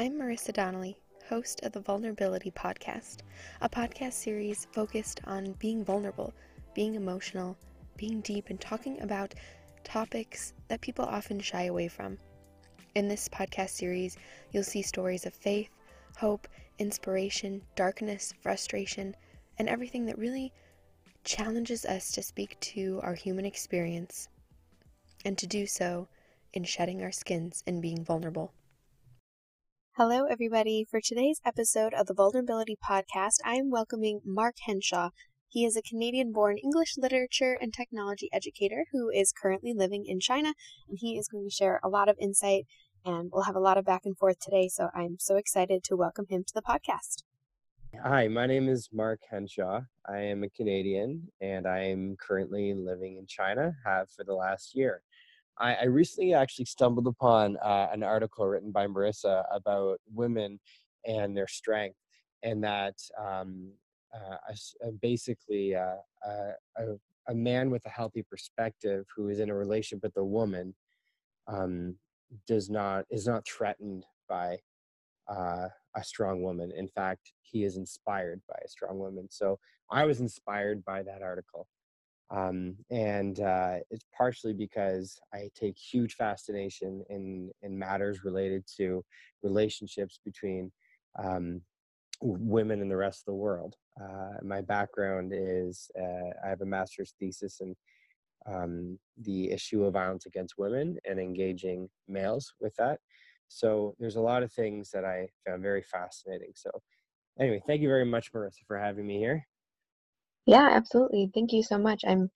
I'm Marisa Donnelly, host of the Vulnerability Podcast, a podcast series focused on being vulnerable, being emotional, being deep, and talking about topics that people often shy away from. In this podcast series, you'll see stories of faith, hope, inspiration, darkness, frustration, and everything that really challenges us to speak to our human experience and to do so in shedding our skins and being vulnerable. Hello, everybody. For today's episode of the Vulnerability Podcast, I am welcoming Mark Henshaw. He is a Canadian born English literature and technology educator who is currently living in China, and he is going to share a lot of insight and we'll have a lot of back and forth today. So I'm so excited to welcome him to the podcast. Hi, my name is Mark Henshaw. I am a Canadian and I am currently living in China, have for the last year. I, I recently actually stumbled upon uh, an article written by Marisa about women and their strength, and that um, uh, basically uh, a, a, man with a healthy perspective who is in a relationship with a woman um, does not is not threatened by uh, a strong woman. In fact, he is inspired by a strong woman. So I was inspired by that article. Um, and uh, it's partially because I take huge fascination in in matters related to relationships between um, women and the rest of the world. Uh, my background is uh, I have a master's thesis in um, the issue of violence against women and engaging males with that. So there's a lot of things that I found very fascinating. So anyway, thank you very much, Marisa, for having me here. Yeah, absolutely. Thank you so much. I'm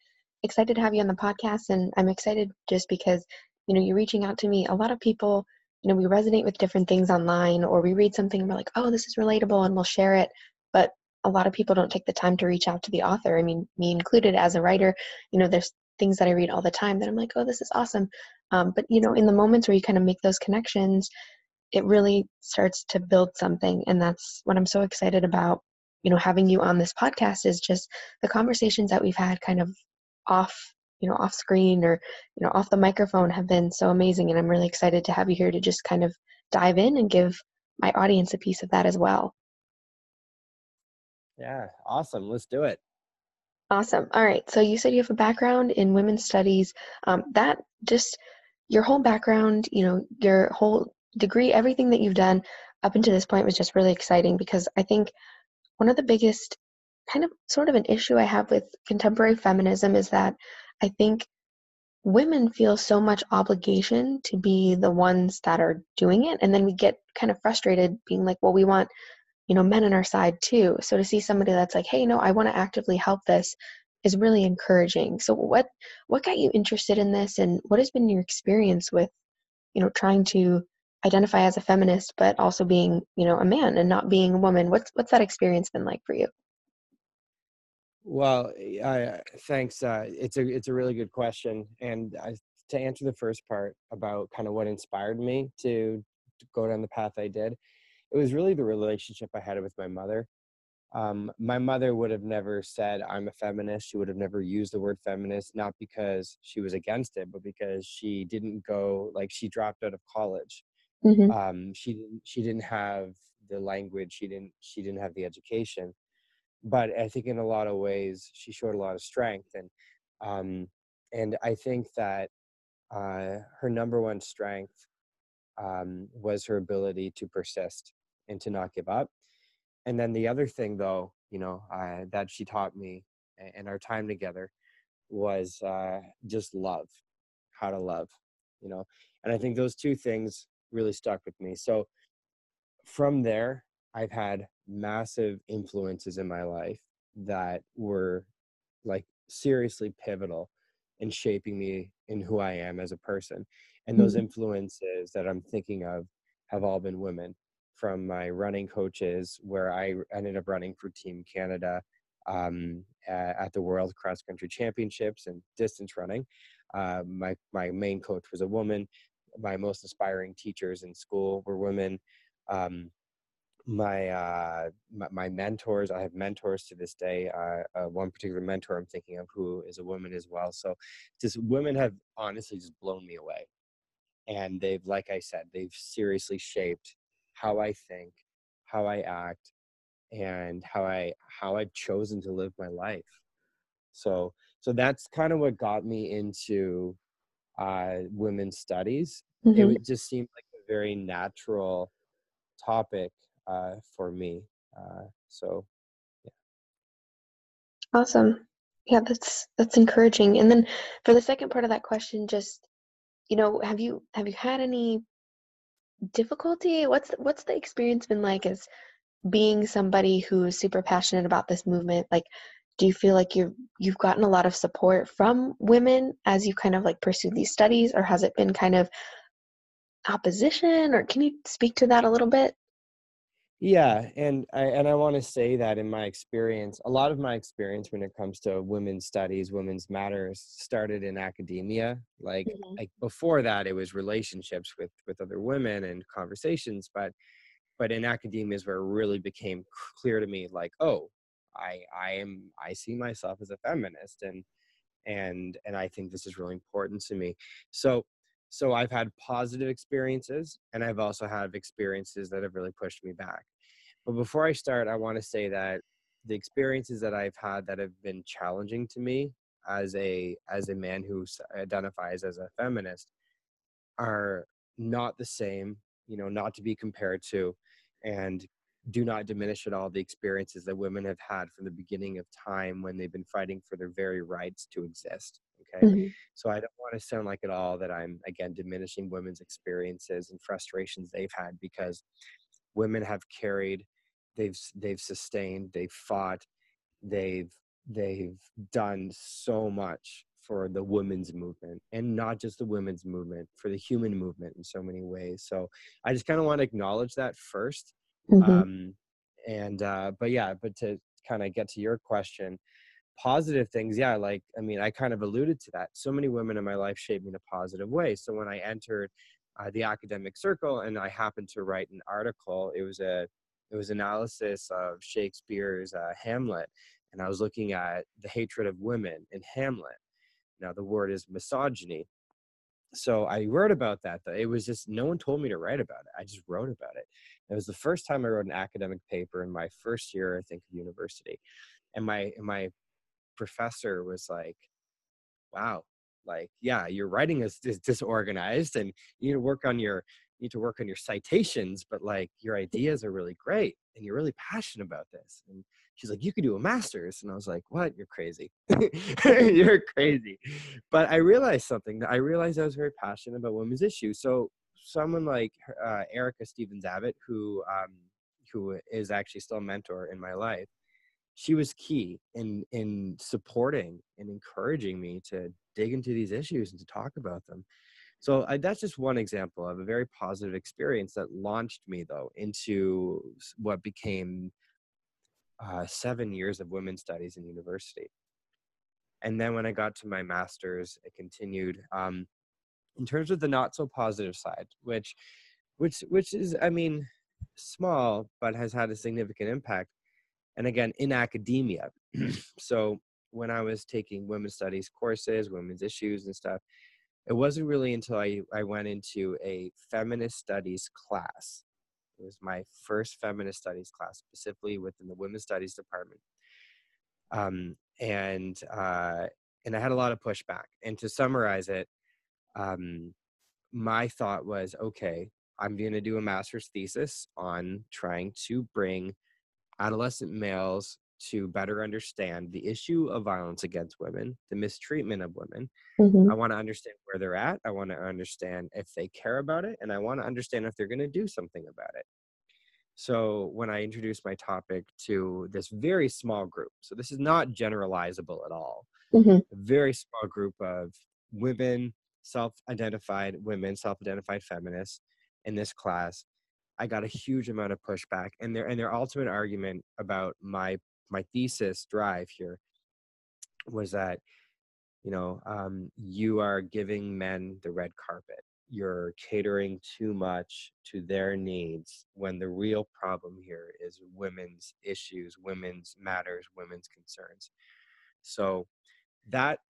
excited to have you on the podcast, and I'm excited just because you know you're reaching out to me. A lot of people, you know, we resonate with different things online, or we read something and we're like, oh, this is relatable, and we'll share it. But a lot of people don't take the time to reach out to the author. I mean, me included as a writer, you know, there's things that I read all the time that I'm like, oh, this is awesome. Um, but you know, in the moments where you kind of make those connections, it really starts to build something, and that's what I'm so excited about you know having you on this podcast is just the conversations that we've had kind of off you know off screen or you know off the microphone have been so amazing and i'm really excited to have you here to just kind of dive in and give my audience a piece of that as well. Yeah awesome let's do it. Awesome all right so you said you have a background in women's studies um, that just your whole background you know your whole degree everything that you've done up until this point was just really exciting because i think one of the biggest kind of sort of an issue I have with contemporary feminism is that I think women feel so much obligation to be the ones that are doing it and then we get kind of frustrated being like well we want you know men on our side too. So to see somebody that's like hey no i want to actively help this is really encouraging. So what what got you interested in this and what has been your experience with you know trying to identify as a feminist but also being you know a man and not being a woman. What's what's that experience been like for you? Well uh, thanks uh, it's a it's a really good question and I, to answer the first part about kind of what inspired me to, to go down the path i did it was really the relationship i had with my mother. Um, my mother would have never said i'm a feminist. She would have never used the word feminist not because she was against it but because she didn't go like she dropped out of college Mm-hmm. Um, she didn't she didn't have the language. She didn't she didn't have the education. But I think in a lot of ways she showed a lot of strength and um, and I think that uh, her number one strength um, was her ability to persist and to not give up. And then the other thing, though, you know, uh, that she taught me in our time together was uh, just love, how to love, you know. And I think those two things really stuck with me. So from there, I've had massive influences in my life that were like seriously pivotal in shaping me in who I am as a person. And those mm-hmm. influences that I'm thinking of have all been women from my running coaches, where I ended up running for Team Canada um, at the World Cross Country Championships and distance running. Uh, my my main coach was a woman my most inspiring teachers in school were women. Um, my, uh, my, my mentors, I have mentors to this day. Uh, uh, one particular mentor I'm thinking of who is a woman as well. So, just women have honestly just blown me away, and they've, like I said, they've seriously shaped how I think, how I act, and how I how I've chosen to live my life. So so that's kind of what got me into uh, women's studies. Mm-hmm. It would just seemed like a very natural topic uh, for me. Uh, so yeah. Awesome. Yeah, that's that's encouraging. And then for the second part of that question, just you know, have you have you had any difficulty? What's what's the experience been like as being somebody who is super passionate about this movement? Like, do you feel like you've you've gotten a lot of support from women as you kind of like pursue these studies, or has it been kind of opposition? Or can you speak to that a little bit? Yeah, and I and I want to say that in my experience, a lot of my experience when it comes to women's studies, women's matters, started in academia. Like mm-hmm. like before that, it was relationships with with other women and conversations. But but in academia is where it really became clear to me, like, oh, I I am I see myself as a feminist, and and and I think this is really important to me. So so I've had positive experiences and I've also had experiences that have really pushed me back. But before I start, I want to say that the experiences that I've had that have been challenging to me as a as a man who identifies as a feminist are not the same, you know, not to be compared to and do not diminish at all the experiences that women have had from the beginning of time when they've been fighting for their very rights to exist okay mm-hmm. so i don't want to sound like at all that i'm again diminishing women's experiences and frustrations they've had because women have carried they've they've sustained they've fought they've they've done so much for the women's movement and not just the women's movement for the human movement in so many ways so i just kind of want to acknowledge that 1st mm-hmm. um, and uh, but yeah but to kind of get to your question positive things yeah like i mean i kind of alluded to that. So many women in my life shaped me in a positive way. So when i entered uh, the academic circle and i happened to write an article it was a it was analysis of shakespeare's uh, hamlet and i was looking at the hatred of women in hamlet. Now the word is misogyny so i wrote about that though it was just no one told me to write about it i just wrote about it. It was the first time i wrote an academic paper in my first year i think of university and my my professor was like wow like yeah your writing is, is disorganized and you need to work on your you need to work on your citations but like your ideas are really great and you're really passionate about this. And she's like you could do a master's. And i was like what? You're crazy. You're crazy. But i realized something that i realized i was very passionate about women's issues. So someone like uh, erica stevens abbott who um, who is actually still a mentor in my life she was key in in supporting and encouraging me to dig into these issues and to talk about them. So I, that's just one example of a very positive experience that launched me though into what became uh, seven years of women's studies in university. And then when i got to my master's it continued um, in terms of the not so positive side which which which is i mean small but has had a significant impact and again in academia. So when i was taking women's studies courses women's issues and stuff it wasn't really until i, I went into a feminist studies class it was my first feminist studies class specifically within the women's studies department. Um, and uh, and i had a lot of pushback. And to summarize it um, my thought was okay i'm going to do a master's thesis on trying to bring adolescent males to better understand the issue of violence against women, the mistreatment of women. Mm-hmm. I want to understand where they're at. I want to understand if they care about it, and I want to understand if they're going to do something about it. So, when I introduced my topic to this very small group, so this is not generalizable at all, mm-hmm. a very small group of women, self identified women, self identified feminists in this class, I got a huge amount of pushback, and their and their ultimate argument about my my thesis drive here was that you know um, you are giving men the red carpet. You're catering too much to their needs when the real problem here is women's issues, women's matters, women's concerns. So that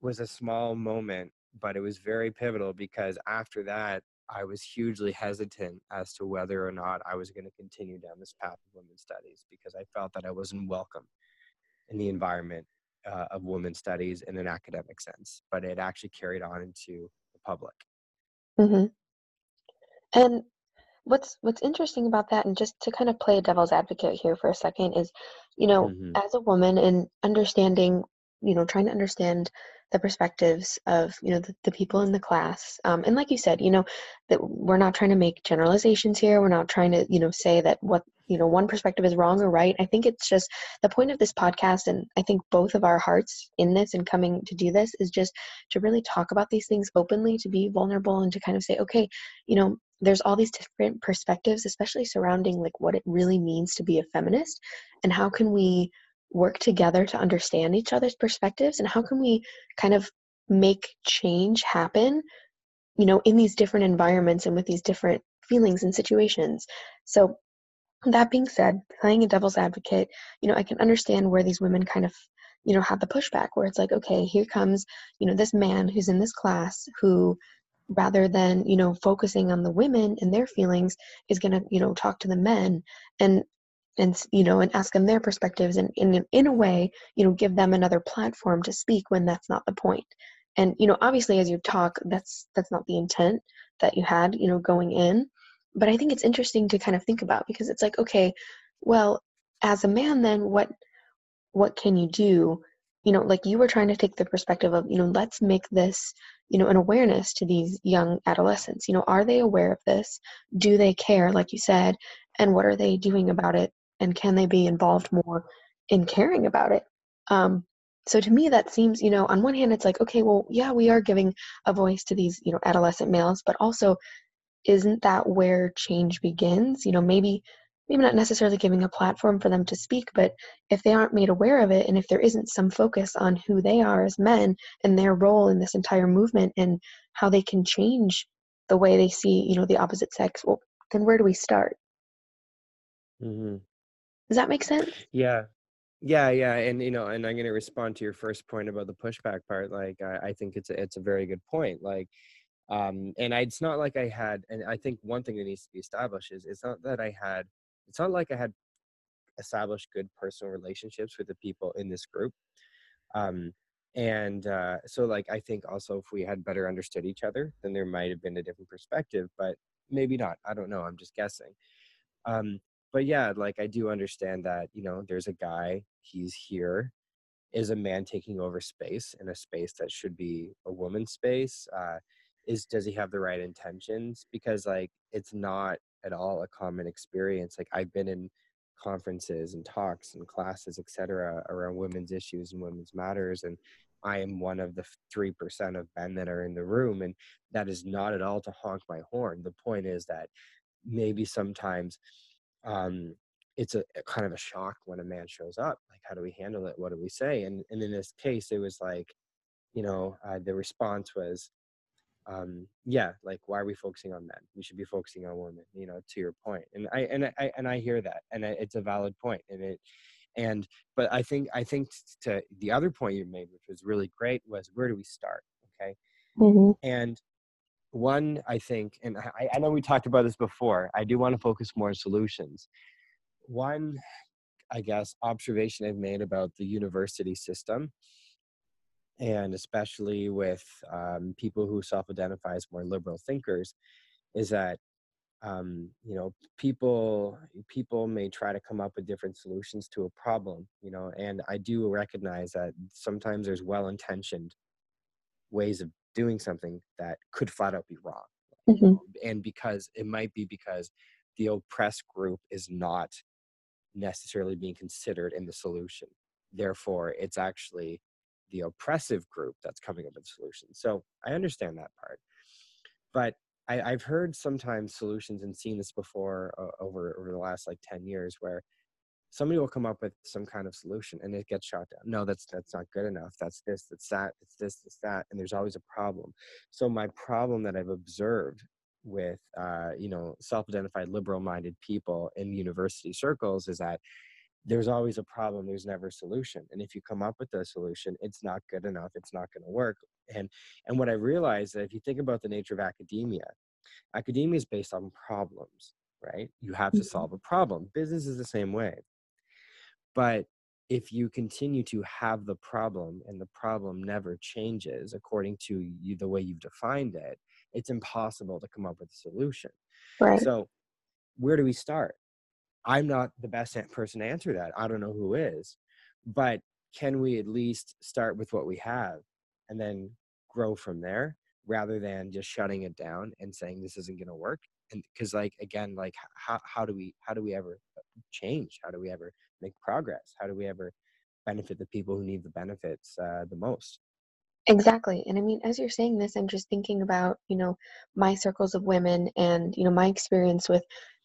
was a small moment, but it was very pivotal because after that, I was hugely hesitant as to whether or not I was going to continue down this path of women's studies because I felt that I wasn't welcome in the environment uh, of women's studies in an academic sense, but it actually carried on into the public. Mm-hmm. And what's what's interesting about that, and just to kind of play a devil's advocate here for a second, is, you know, Mm-hmm. as a woman and understanding, you know, trying to understand the perspectives of you know the, the people in the class um, and like you said you know that we're not trying to make generalizations here we're not trying to you know say that what you know one perspective is wrong or right. I think it's just the point of this podcast and i think both of our hearts in this and coming to do this is just to really talk about these things openly to be vulnerable and to kind of say okay you know there's all these different perspectives especially surrounding like what it really means to be a feminist and how can we work together to understand each other's perspectives and how can we kind of make change happen you know in these different environments and with these different feelings and situations. So that being said playing a devil's advocate you know i can understand where these women kind of you know have the pushback where it's like okay here comes you know this man who's in this class who rather than you know focusing on the women and their feelings is going to you know talk to the men. And and you know and ask them their perspectives and in in a way you know give them another platform to speak when that's not the point. and you know obviously as you talk that's that's not the intent that you had you know going in. But i think it's interesting to kind of think about because it's like okay well as a man then what what can you do? You know like you were trying to take the perspective of you know let's make this you know an awareness to these young adolescents. You know are they aware of this? Do they care like you said? And what are they doing about it and can they be involved more in caring about it? Um, so to me that seems you know on one hand it's like okay well yeah we are giving a voice to these you know adolescent males but also isn't that where change begins? You know maybe maybe not necessarily giving a platform for them to speak but if they aren't made aware of it and if there isn't some focus on who they are as men and their role in this entire movement and how they can change the way they see you know the opposite sex well then where do we start? Mm-hmm. Does that make sense Yeah. Yeah, yeah, and you know, and I'm gonna respond to your first point about the pushback part. Like, I, I think it's a, it's a very good point. Like, um, and I, it's not like I had, and I think one thing that needs to be established is it's not that I had, it's not like I had established good personal relationships with the people in this group. Um, and uh, so, like, I think also if we had better understood each other, then there might have been a different perspective, but maybe not. I don't know. I'm just guessing. Um, but yeah, like I do understand that, you know, there's a guy, he's here, is a man taking over space in a space that should be a woman's space. Uh, is does he have the right intentions? Because like it's not at all a common experience. Like I've been in conferences and talks and classes, etc., around women's issues and women's matters, and I am one of the three percent of men that are in the room, and that is not at all to honk my horn. The point is that maybe sometimes um, it's a, a kind of a shock when a man shows up. Like, how do we handle it? What do we say? And and in this case, it was like, you know, uh, the response was, um, yeah, like why are we focusing on men? We should be focusing on women. You know, to your point. And I and I and I hear that, and it's a valid point. And it and but I think I think to the other point you made, which was really great, was where do we start? Okay, mm-hmm. and one i think and I, I know we talked about this before i do want to focus more on solutions. One i guess observation i've made about the university system and especially with um, people who self-identify as more liberal thinkers is that um, you know people people may try to come up with different solutions to a problem you know and i do recognize that sometimes there's well-intentioned ways of doing something that could flat out be wrong. Mm-hmm. And because it might be because the oppressed group is not necessarily being considered in the solution. Therefore, it's actually the oppressive group that's coming up with the solution. So I understand that part. But I, have heard sometimes solutions and seen this before uh, over over the last like 10 years where somebody will come up with some kind of solution and it gets shot down. No that's that's not good enough. That's this that's that it's this it's that and there's always a problem. So my problem that i've observed with uh, you know self-identified liberal-minded people in university circles is that there's always a problem there's never a solution and if you come up with a solution it's not good enough it's not going to work and and what i realized that if you think about the nature of academia academia is based on problems right? You have to Mhm. solve a problem. Business is the same way but if you continue to have the problem and the problem never changes according to you the way you've defined it it's impossible to come up with a solution. Right. so where do we start? I'm not the best person to answer that. I don't know who is but can we at least start with what we have and then grow from there rather than just shutting it down and saying this isn't going to work and because like again like how, how do we how do we ever uh, change how do we ever make progress how do we ever benefit the people who need the benefits uh, the most Exactly. And I mean, as you're saying this, I'm just thinking about, you know, my circles of women and, you know, my experience with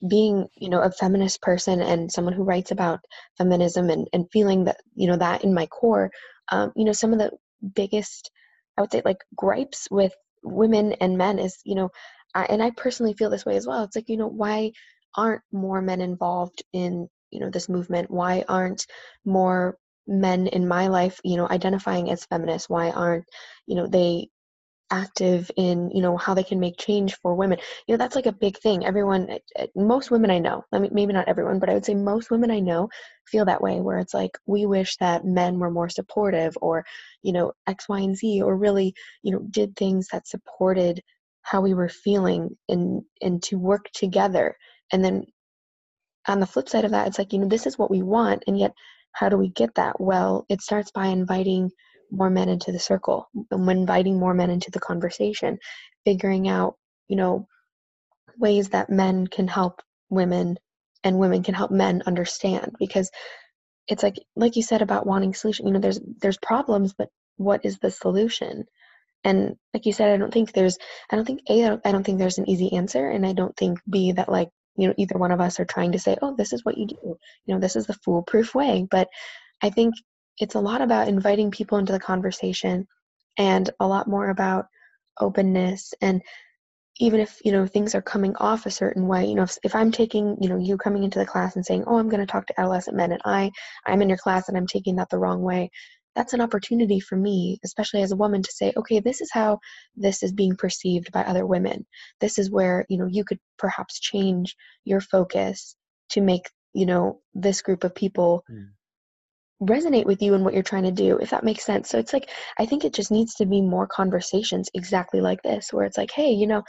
being, you know, a feminist person and someone who writes about feminism and, and feeling that, you know, that in my core. Um, you know, some of the biggest, I would say, like gripes with women and men is, you know, I, and I personally feel this way as well. It's like, you know, why aren't more men involved in, you know, this movement? Why aren't more men in my life, you know, identifying as feminists? Why aren't, you know, they active in, you know, how they can make change for women? You know, that's like a big thing. Everyone, eh, eh, most women I know, I mean, maybe not everyone, but I would say most women I know feel that way, where it's like, we wish that men were more supportive or, you know, X, Y, and Z, or really, you know, did things that supported how we were feeling and and to work together. And then on the flip side of that, it's like, you know, this is what we want, and yet how do we get that? Well, it starts by inviting more men into the circle, and inviting more men into the conversation, figuring out, you know, ways that men can help women and women can help men understand because it's like like you said about wanting solution, you know, there's there's problems, but what is the solution? And like you said, I don't think there's, I don't think A, I don't, think there's an easy answer. And I don't think B, that like, you know, either one of us are trying to say, oh, this is what you do. You know, this is the foolproof way. But I think it's a lot about inviting people into the conversation and a lot more about openness and even if you know things are coming off a certain way you know if, if i'm taking you know you coming into the class and saying oh i'm going to talk to adolescent men and i i'm in your class and i'm taking that the wrong way that's an opportunity for me especially as a woman to say okay this is how this is being perceived by other women this is where you know you could perhaps change your focus to make you know this group of people Mm. resonate with you and what you're trying to do if that makes sense so it's like i think it just needs to be more conversations exactly like this where it's like hey you know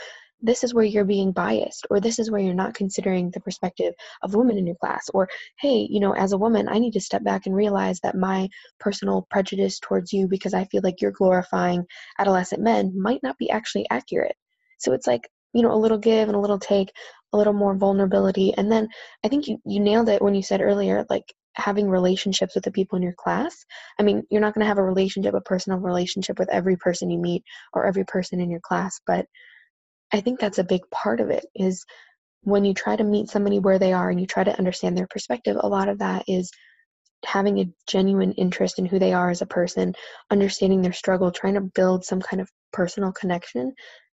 this is where you're being biased or this is where you're not considering the perspective of women in your class or hey you know as a woman i need to step back and realize that my personal prejudice towards you because i feel like you're glorifying adolescent men might not be actually accurate. So it's like you know a little give and a little take a little more vulnerability and then i think you, you nailed it when you said earlier like having relationships with the people in your class. I mean you're not going to have a relationship a personal relationship with every person you meet or every person in your class but i think that's a big part of it is when you try to meet somebody where they are and you try to understand their perspective a lot of that is having a genuine interest in who they are as a person understanding their struggle trying to build some kind of personal connection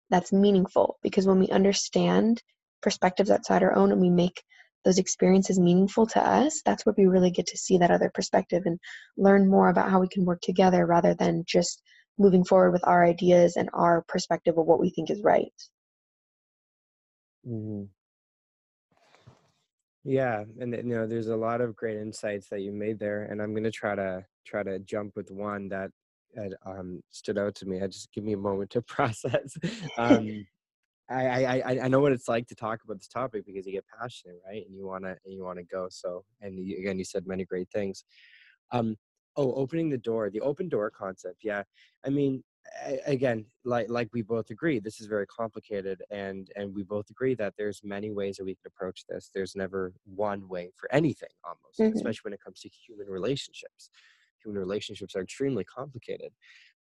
that's meaningful. Because when we understand perspectives outside our own and we make those experiences meaningful to us that's where we really get to see that other perspective and learn more about how we can work together rather than just moving forward with our ideas and our perspective of what we think is right hmm Yeah, and you know, there's a lot of great insights that you made there, and I'm gonna try to try to jump with one that that um, stood out to me. I just give me a moment to process. Um, I, I I know what it's like to talk about this topic because you get passionate, right? And you wanna and you wanna go. So, and you, again, you said many great things. Um, oh, opening the door, the open door concept. Yeah, I mean, again, like like we both agree, this is very complicated, and and we both agree that there's many ways that we can approach this. There's never one way for anything, almost, hmm especially when it comes to human relationships. Human relationships are extremely complicated,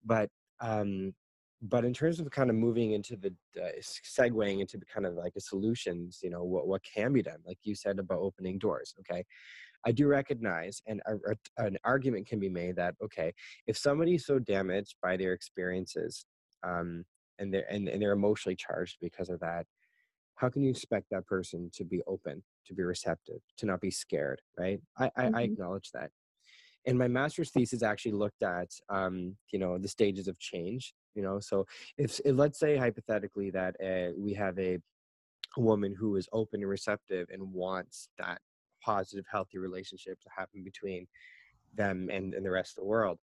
but um, but in terms of kind of moving into the uh, segueing into the kind of like a solutions, you know, what what can be done, like you said about opening doors. Okay, I do recognize, and a, an argument can be made that okay, if somebody's so damaged by their experiences, um, and they're and, and they're emotionally charged because of that, how can you expect that person to be open, to be receptive, to not be scared, right? I I, I hmm acknowledge that. And my master's thesis actually looked at, um, you know, the stages of change you know so if, if let's say hypothetically that uh, we have a woman who is open and receptive and wants that positive healthy relationships to happen between them and, and the rest of the world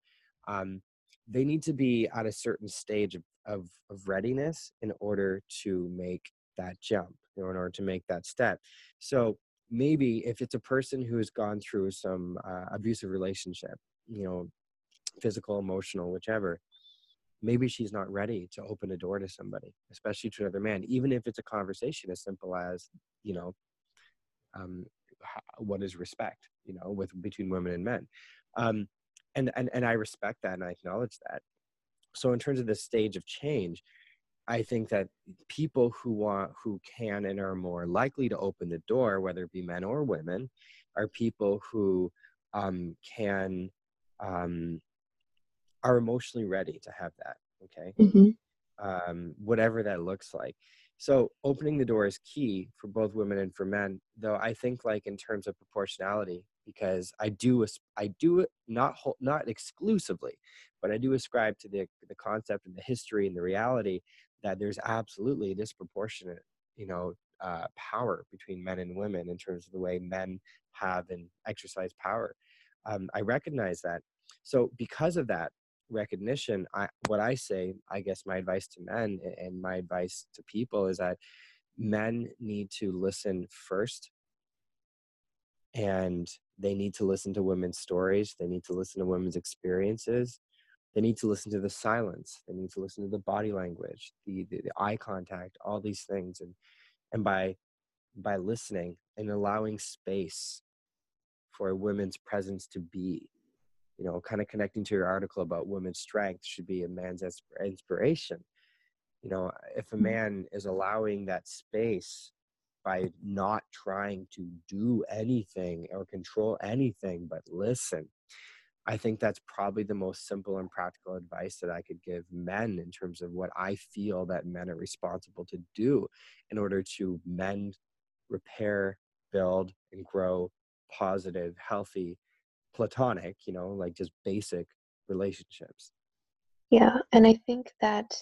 um, they need to be at a certain stage of, of, of readiness in order to make that jump in order to make that step. So maybe if it's a person who has gone through some uh, abusive relationship you know physical emotional whichever maybe she's not ready to open a door to somebody especially to another man even if it's a conversation as simple as you know um, what is respect you know with between women and men. Um, and, and and i respect that and i acknowledge that. So in terms of the stage of change i think that people who want who can and are more likely to open the door whether it be men or women are people who um, can um, are emotionally ready to have that okay? Mm-hmm. um, whatever that looks like so opening the door is key for both women and for men though i think like in terms of proportionality because i do i do it not not exclusively but i do ascribe to the the concept and the history and the reality that there's absolutely disproportionate you know uh, power between men and women in terms of the way men have and exercise power. Um, i recognize that. So because of that recognition i what i say i guess my advice to men and my advice to people is that men need to listen first and they need to listen to women's stories they need to listen to women's experiences they need to listen to the silence they need to listen to the body language the, the, the eye contact all these things and and by by listening and allowing space for a women's presence to be you know, kind of connecting to your article about women's strength should be a man's inspiration. You know, if a mm-hmm. man is allowing that space by not trying to do anything or control anything but listen, I think that's probably the most simple and practical advice that I could give men in terms of what I feel that men are responsible to do in order to mend, repair, build, and grow positive, healthy platonic, you know, like just basic relationships. Yeah, and I think that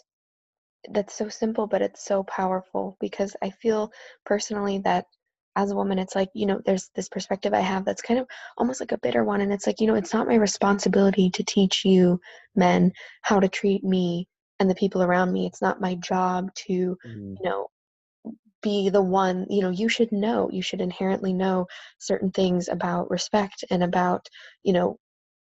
that's so simple, but it's so powerful because I feel personally that as a woman, it's like, you know, there's this perspective I have that's kind of almost like a bitter one. And it's like, you know, it's not my responsibility to teach you men how to treat me and the people around me. It's not my job to, mm. you know, be the one you know you should know you should inherently know certain things about respect and about you know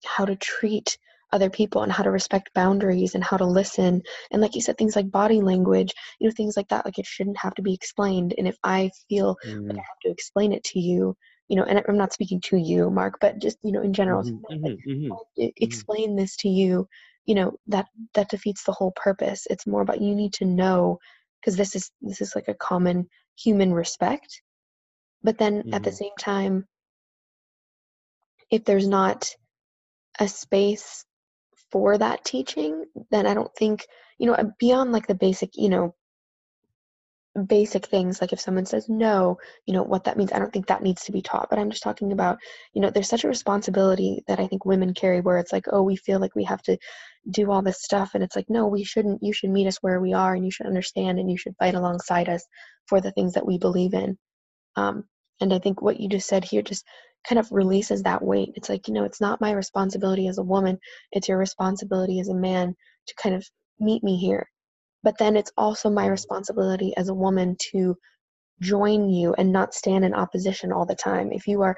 how to treat other people and how to respect boundaries and how to listen and like you said things like body language you know things like that like it shouldn't have to be explained and if i feel mm. like i have to explain it to you you know and i'm not speaking to you mark but just you know in general mm-hmm, like, mm-hmm, mm-hmm. explain this to you you know that that defeats the whole purpose it's more about you need to know because this is this is like a common human respect but then mm-hmm. at the mm-hmm. same time if there's not a space for that teaching then i don't think you know beyond like the basic you know basic things like if someone says no you know what that means i don't think that needs to be taught but i'm just talking about you know there's such a responsibility that i think women carry where it's like oh we feel like we have to do all this stuff and it's like no we shouldn't you should meet us where we are and you should understand and you should fight alongside us for the things that we believe in. Um, and i think what you just said here just kind of releases that weight. It's like you know it's not my responsibility as a woman it's your responsibility as a man to kind of meet me here. But then it's also my responsibility as a woman to join you and not stand in opposition all the time. If you are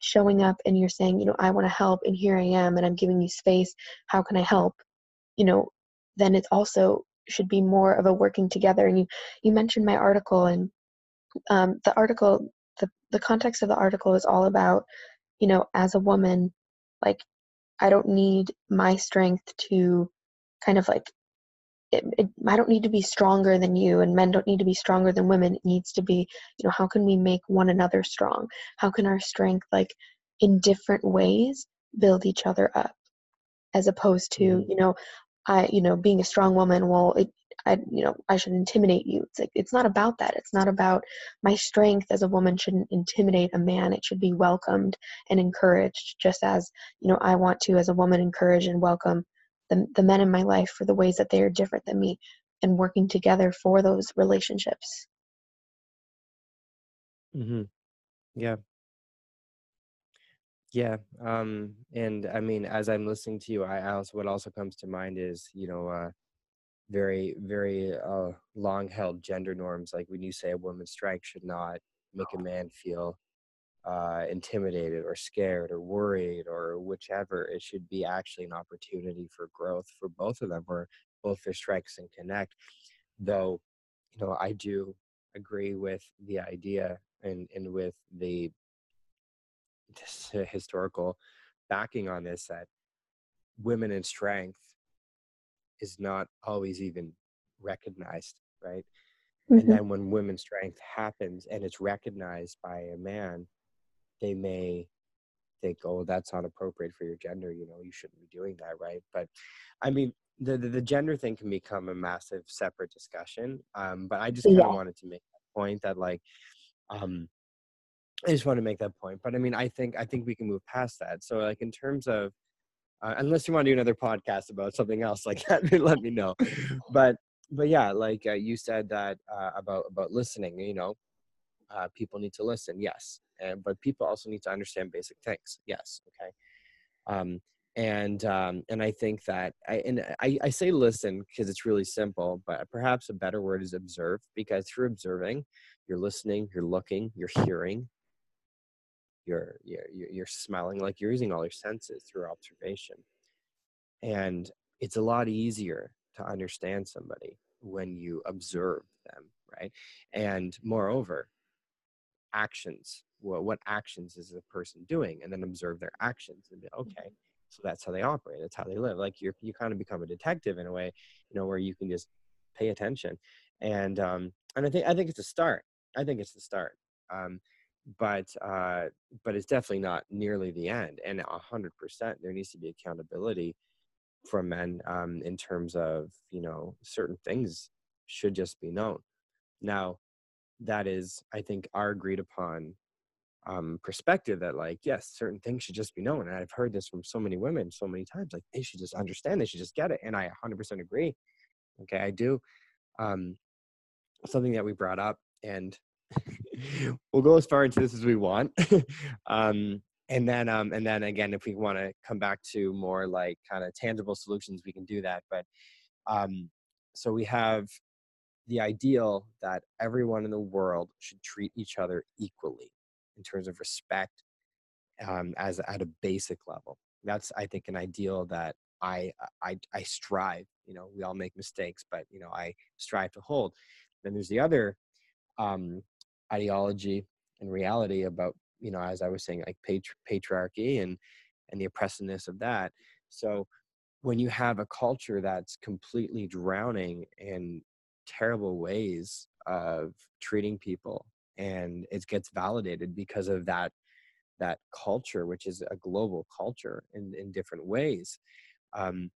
showing up and you're saying you know i want to help and here i am and i'm giving you space. How can i help? You know then it also should be more of a working together. And you you mentioned my article and um, the article the, the context of the article is all about you know as a woman like i don't need my strength to kind of like it, it, I don't need to be stronger than you, and men don't need to be stronger than women. It needs to be, you know, how can we make one another strong? How can our strength, like, in different ways, build each other up, as opposed to, mm-hmm. you know, I, you know, being a strong woman. Well, it, I, you know, I should intimidate you. It's like it's not about that. It's not about my strength as a woman shouldn't intimidate a man. It should be welcomed and encouraged, just as you know I want to, as a woman, encourage and welcome the, the men in my life for the ways that they are different than me and working together for those relationships. Mm-hmm. Yeah. Yeah. Um, and I mean, as I'm listening to you, I also what also comes to mind is, you know, uh, very, very uh, long held gender norms. Like when you say a woman's strike should not make a man feel uh, intimidated or scared or worried or whichever, it should be actually an opportunity for growth for both of them, where both their strikes and connect. Though, you know, I do agree with the idea and, and with the historical backing on this that women in strength is not always even recognized, right? Mm-hmm. And then when women's strength happens and it's recognized by a man, they may think, oh, that's not appropriate for your gender. You know, you shouldn't be doing that, right? But I mean, the the, the gender thing can become a massive separate discussion. Um, but I just kind of yeah. wanted to make that point that like, um, I just want to make that point. But I mean, I think I think we can move past that. So like in terms of uh, unless you want to do another podcast about something else like that, let me know. But but yeah, like uh, you said that uh, about about listening. You know, uh, people need to listen. Yes, and but people also need to understand basic things. Yes. Okay. Um, and um, and I think that I and I, I say listen because it's really simple, but perhaps a better word is observe because through observing, you're listening, you're looking, you're hearing, you're you're you're smelling, like you're using all your senses through observation, and it's a lot easier to understand somebody when you observe them, right? And moreover, actions well, what actions is the person doing and then observe their actions and be okay mm-hmm. so that's how they operate that's how they live. Like you you kind of become a detective in a way you know where you can just pay attention. And um and i think i think it's a start i think it's the start um but uh but it's definitely not nearly the end and a hundred percent there needs to be accountability from men um in terms of you know certain things should just be known. Now that is i think our agreed upon um, perspective that like yes certain things should just be known and i've heard this from so many women so many times like they should just understand they should just get it and i 100% agree okay i do um, something that we brought up and we'll go as far into this as we want um, and then um, and then again if we want to come back to more like kind of tangible solutions we can do that but um, so we have the ideal that everyone in the world should treat each other equally in terms of respect um, as at a basic level. That's I think an ideal that I I I strive. You know, we all make mistakes, but you know I strive to hold. Then there's the other um, ideology and reality about you know as I was saying like patri- patriarchy and and the oppressiveness of that. So when you have a culture that's completely drowning in terrible ways of treating people and it gets validated because of that that culture which is a global culture in, in different ways um,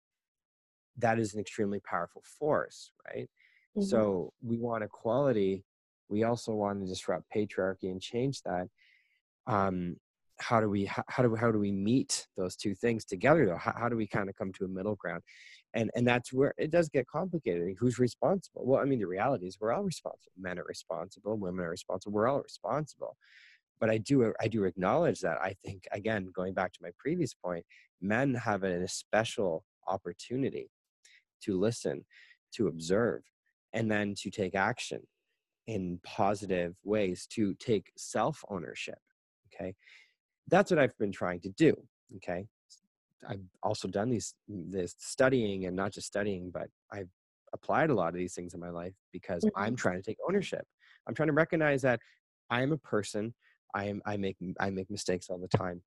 that is an extremely powerful force right? Mm-hmm. so we want equality we also want to disrupt patriarchy and change that um, how do we how, how do how do we meet those two things together though? How, how do we kind of come to a middle ground and and that's where it does get complicated who's responsible? Well i mean the reality is we're all responsible men are responsible women are responsible we're all responsible. But i do i do acknowledge that i think again going back to my previous point men have a special opportunity to listen to observe and then to take action in positive ways to take self ownership okay? That's what i've been trying to do okay I've also done these this studying and not just studying, but I've applied a lot of these things in my life because mm-hmm. I'm trying to take ownership. I'm trying to recognize that I am a person. I am I make I make mistakes all the time,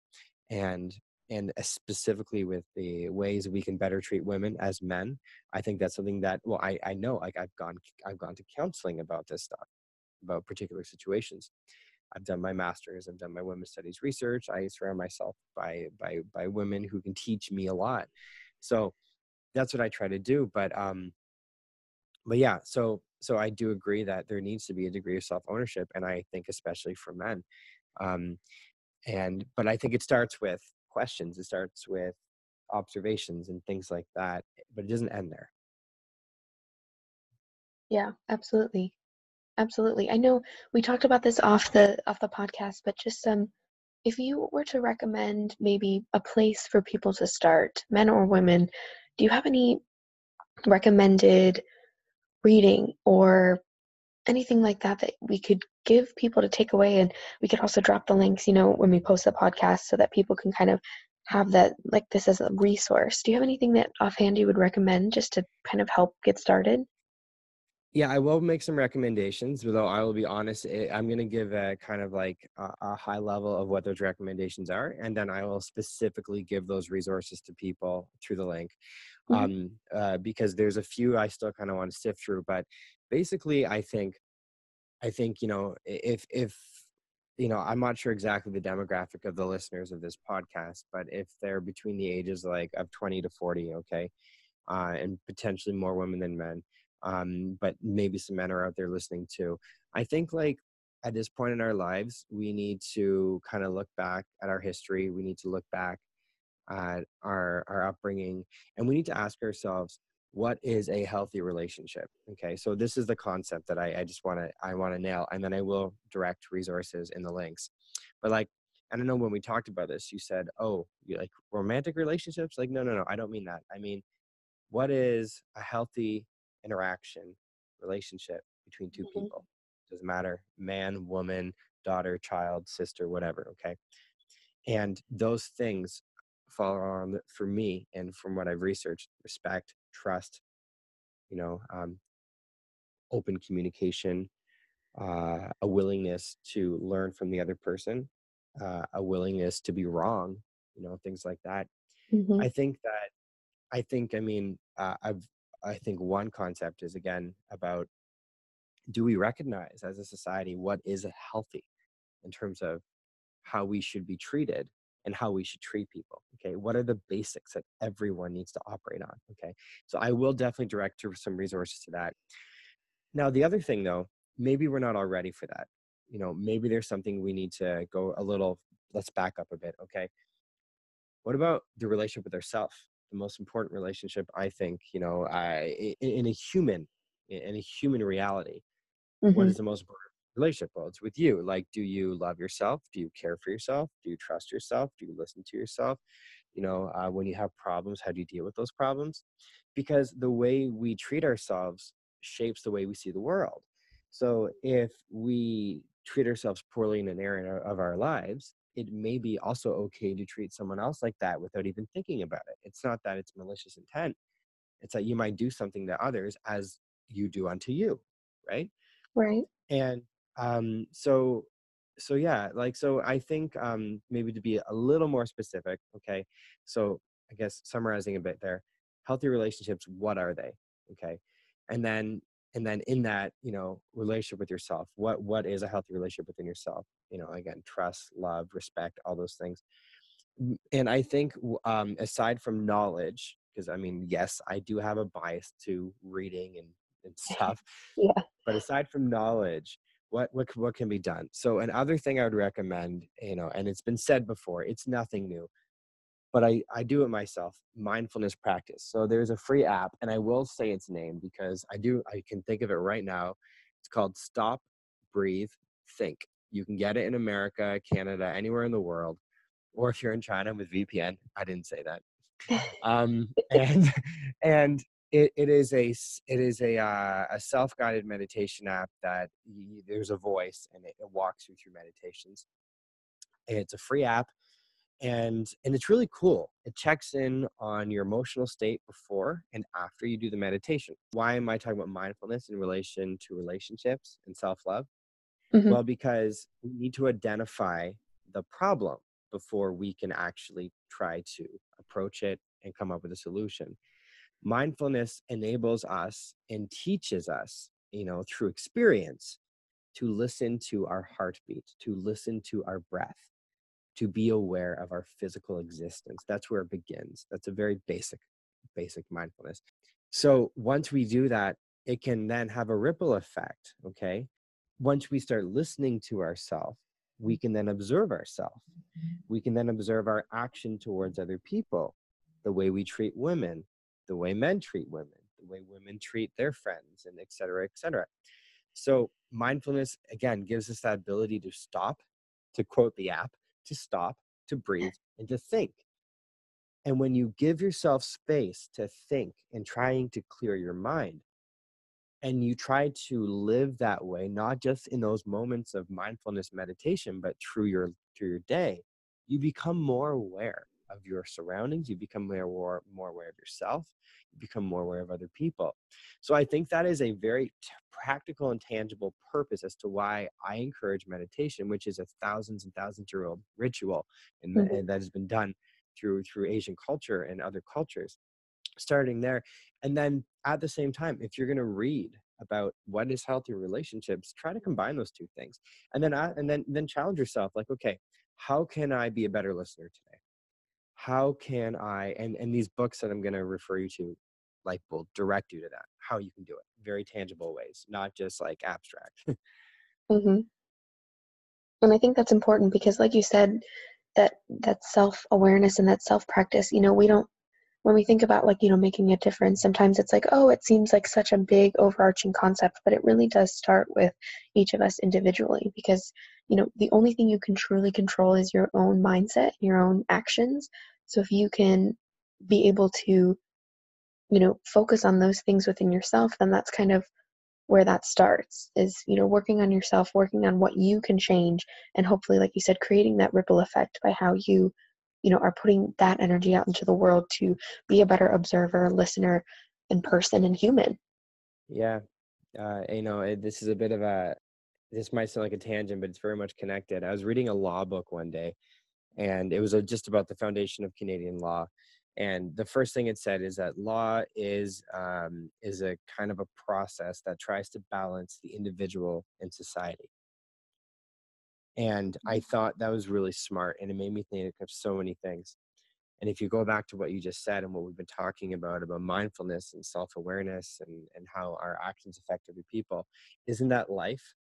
and and specifically with the ways we can better treat women as men. I think that's something that well I I know like I've gone I've gone to counseling about this stuff about particular situations I've done my master's, I've done my women's studies research. I surround myself by by by women who can teach me a lot. So that's what I try to do. But um, but yeah, so so I do agree that there needs to be a degree of self ownership, and I think especially for men. Um, and but I think it starts with questions. It starts with observations and things like that but it doesn't end there. Yeah, absolutely. Absolutely. I know we talked about this off the off the podcast, but just um if you were to recommend maybe a place for people to start, men or women, do you have any recommended reading or anything like that that we could give people to take away? And we could also drop the links you know when we post the podcast so that people can kind of have that like this as a resource. Do you have anything that offhand you would recommend just to kind of help get started yeah i will make some recommendations though i will be honest eh, i'm going to give a kind of like a, a, high level of what those recommendations are and then i will specifically give those resources to people through the link mm-hmm. um, uh, because there's a few i still kind of want to sift through but basically i think i think you know if if you know i'm not sure exactly the demographic of the listeners of this podcast but if they're between the ages like of 20 to 40 okay uh, and potentially more women than men um, but maybe some men are out there listening too. I think like at this point in our lives we need to kind of look back at our history we need to look back at our our upbringing and we need to ask ourselves what is a healthy relationship? Okay so this is the concept that i, I just want to i want to nail and then i will direct resources in the links. But like i don't know when we talked about this you said oh you like romantic relationships? Like no no no i don't mean that. I mean what is a healthy interaction relationship between 2 mm-hmm. people doesn't matter man woman daughter child sister whatever okay and those things fall on for me and from what i've researched respect trust, you know, um, open communication, uh, a willingness to learn from the other person, uh, a willingness to be wrong, you know, things like that. Mm-hmm. I think that, I think, I mean, uh, I've, I think one concept is again about do we recognize as a society what is healthy in terms of how we should be treated and how we should treat people okay? What are the basics that everyone needs to operate on okay? So i will definitely direct some resources to that. Now the other thing though maybe we're not all ready for that you know? Maybe there's something we need to go a little let's back up a bit okay? What about the relationship with ourselves the most important relationship i think you know I, in a human in a human reality mm-hmm. what is the most important relationship? Well it's with you like do you love yourself? Do you care for yourself? Do you trust yourself? Do you listen to yourself? You know uh, when you have problems how do you deal with those problems? Because the way we treat ourselves shapes the way we see the world. So if we treat ourselves poorly in an area of our lives it may be also okay to treat someone else like that without even thinking about it. It's not that it's malicious intent. It's that you might do something to others as you do unto you right? Right. And um so so yeah like so i think um maybe to be a little more specific okay so i guess summarizing a bit there healthy relationships what are they? Okay and then and then in that you know relationship with yourself what what is a healthy relationship within yourself? You know again trust love respect all those things. And i think um aside from knowledge because i mean yes i do have a bias to reading and, and stuff yeah. but aside from knowledge what what what can be done? So another thing i would recommend you know and it's been said before it's nothing new but i i do it myself mindfulness practice. So there's a free app and i will say its name because i do i can think of it right now. It's called stop breathe think. You can get it in america canada anywhere in the world or if you're in china with vpn i didn't say that. Um and and it, it is a it is a uh, a self guided meditation app that you, there's a voice and it, it walks you through meditations. It's a free app, and and it's really cool. It checks in on your emotional state before and after you do the meditation. Why am I talking about mindfulness in relation to relationships and self love? Mm-hmm. Well, because we need to identify the problem before we can actually try to approach it and come up with a solution mindfulness enables us and teaches us you know through experience to listen to our heartbeat to listen to our breath to be aware of our physical existence. That's where it begins. That's a very basic basic mindfulness. So once we do that it can then have a ripple effect okay? Once we start listening to ourselves we can then observe ourselves we can then observe our action towards other people the way we treat women the way men treat women, the way women treat their friends, and et cetera, et cetera. So mindfulness again gives us that ability to stop, to quote the app, to stop, to breathe, and to think. And when you give yourself space to think and trying to clear your mind, and you try to live that way, not just in those moments of mindfulness meditation, but through your through your day, you become more aware of your surroundings. You become more more aware of yourself. Become more aware of other people. So I think that is a very t- practical and tangible purpose as to why I encourage meditation, which is a thousands and thousands year old ritual, and, mm-hmm. and that has been done through through Asian culture and other cultures. Starting there, and then at the same time, if you're going to read about what is healthy relationships, try to combine those two things, and then uh, and then then challenge yourself. Like, okay, how can I be a better listener today? How can I and and these books that I'm going to refer you to, like, will direct you to that. How you can do it, very tangible ways, not just like abstract. mm-hmm. And I think that's important because, like you said, that that self awareness and that self practice you know we don't when we think about like you know making a difference sometimes it's like oh it seems like such a big overarching concept but it really does start with each of us individually because you know the only thing you can truly control is your own mindset your own actions so if you can be able to you know focus on those things within yourself then that's kind of where that starts is you know working on yourself working on what you can change and hopefully like you said creating that ripple effect by how you you know are putting that energy out into the world to be a better observer listener and person and human. Yeah uh, you know it, this is a bit of a this might sound like a tangent but it's very much connected. I was reading a law book one day and it was a, just about the foundation of canadian law and the first thing it said is that law is um, is a kind of a process that tries to balance the individual and society. And i mm-hmm. thought that was really smart and it made me think of so many things. And if you go back to what you just said and what we've been talking about about mindfulness and self-awareness and and how our actions affect other people isn't that life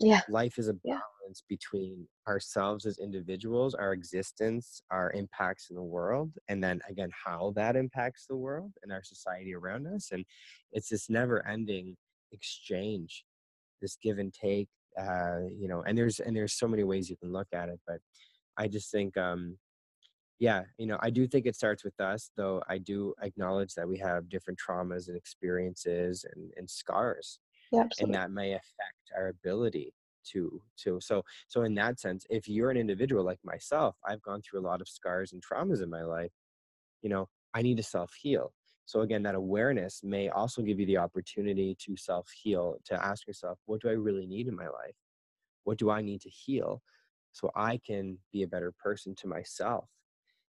yeah life is a balance yeah. between ourselves as individuals our existence our impacts in the world and then again how that impacts the world and our society around us and it's this never ending exchange this give and take uh you know and there's and there's so many ways you can look at it but i just think um yeah you know i do think it starts with us though i do acknowledge that we have different traumas and experiences and, and scars yeah, and that may affect our ability to to so so in that sense if you're an individual like myself i've gone through a lot of scars and traumas in my life you know i need to self heal so again that awareness may also give you the opportunity to self heal to ask yourself what do i really need in my life? What do i need to heal so i can be a better person to myself?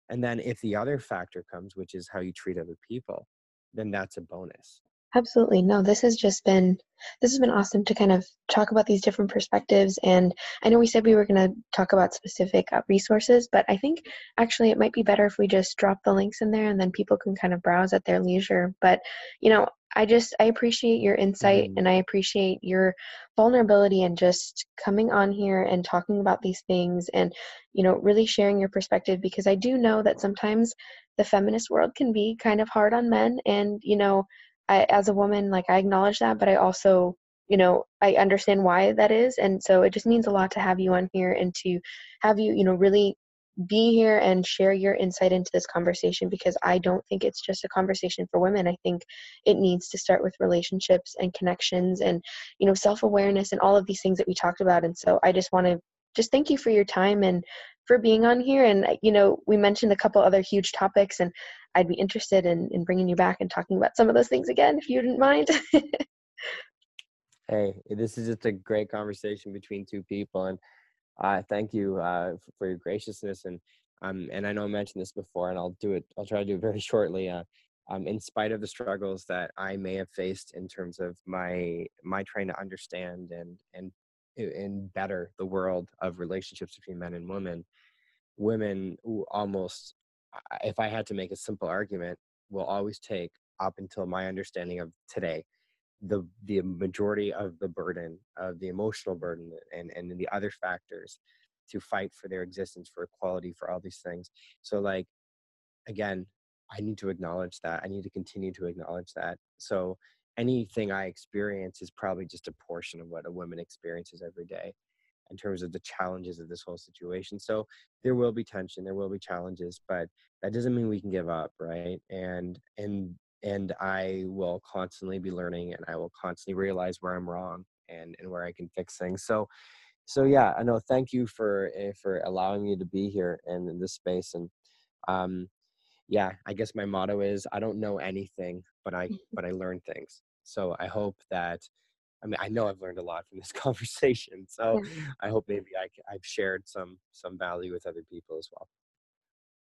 And then if the other factor comes which is how you treat other people then that's a bonus Absolutely. No, this has just been this has been awesome to kind of talk about these different perspectives and I know we said we were going to talk about specific uh, resources, but I think actually it might be better if we just drop the links in there and then people can kind of browse at their leisure. But, you know, I just I appreciate your insight mm-hmm. and I appreciate your vulnerability and just coming on here and talking about these things and you know really sharing your perspective because I do know that sometimes the feminist world can be kind of hard on men and you know I, as a woman, like I acknowledge that, but I also, you know, I understand why that is. And so it just means a lot to have you on here and to have you, you know, really be here and share your insight into this conversation because I don't think it's just a conversation for women. I think it needs to start with relationships and connections and, you know, self awareness and all of these things that we talked about. And so I just want to just thank you for your time and for being on here. And, you know, we mentioned a couple other huge topics, and I'd be interested in, in bringing you back and talking about some of those things again, if you didn't mind. hey, this is just a great conversation between two people. And uh, thank you uh, for your graciousness. And, um, and I know I mentioned this before, and I'll do it, I'll try to do it very shortly. Uh, um, in spite of the struggles that I may have faced in terms of my my trying to understand and and and better the world of relationships between men and women women almost if i had to make a simple argument will always take up until my understanding of today the the majority of the burden of the emotional burden and and the other factors to fight for their existence for equality for all these things so like again I need to acknowledge that. I need to continue to acknowledge that. So anything I experience is probably just a portion of what a woman experiences every day in terms of the challenges of this whole situation. So there will be tension, there will be challenges, but that doesn't mean we can give up, right? And and and I will constantly be learning and I will constantly realize where I'm wrong and and where I can fix things. So so yeah, I know thank you for uh, for allowing me to be here and in this space and um yeah, I guess my motto is I don't know anything, but I mm. but I learn things. So I hope that I mean I know I've learned a lot from this conversation. So I hope maybe I, I've shared some some value with other people as well.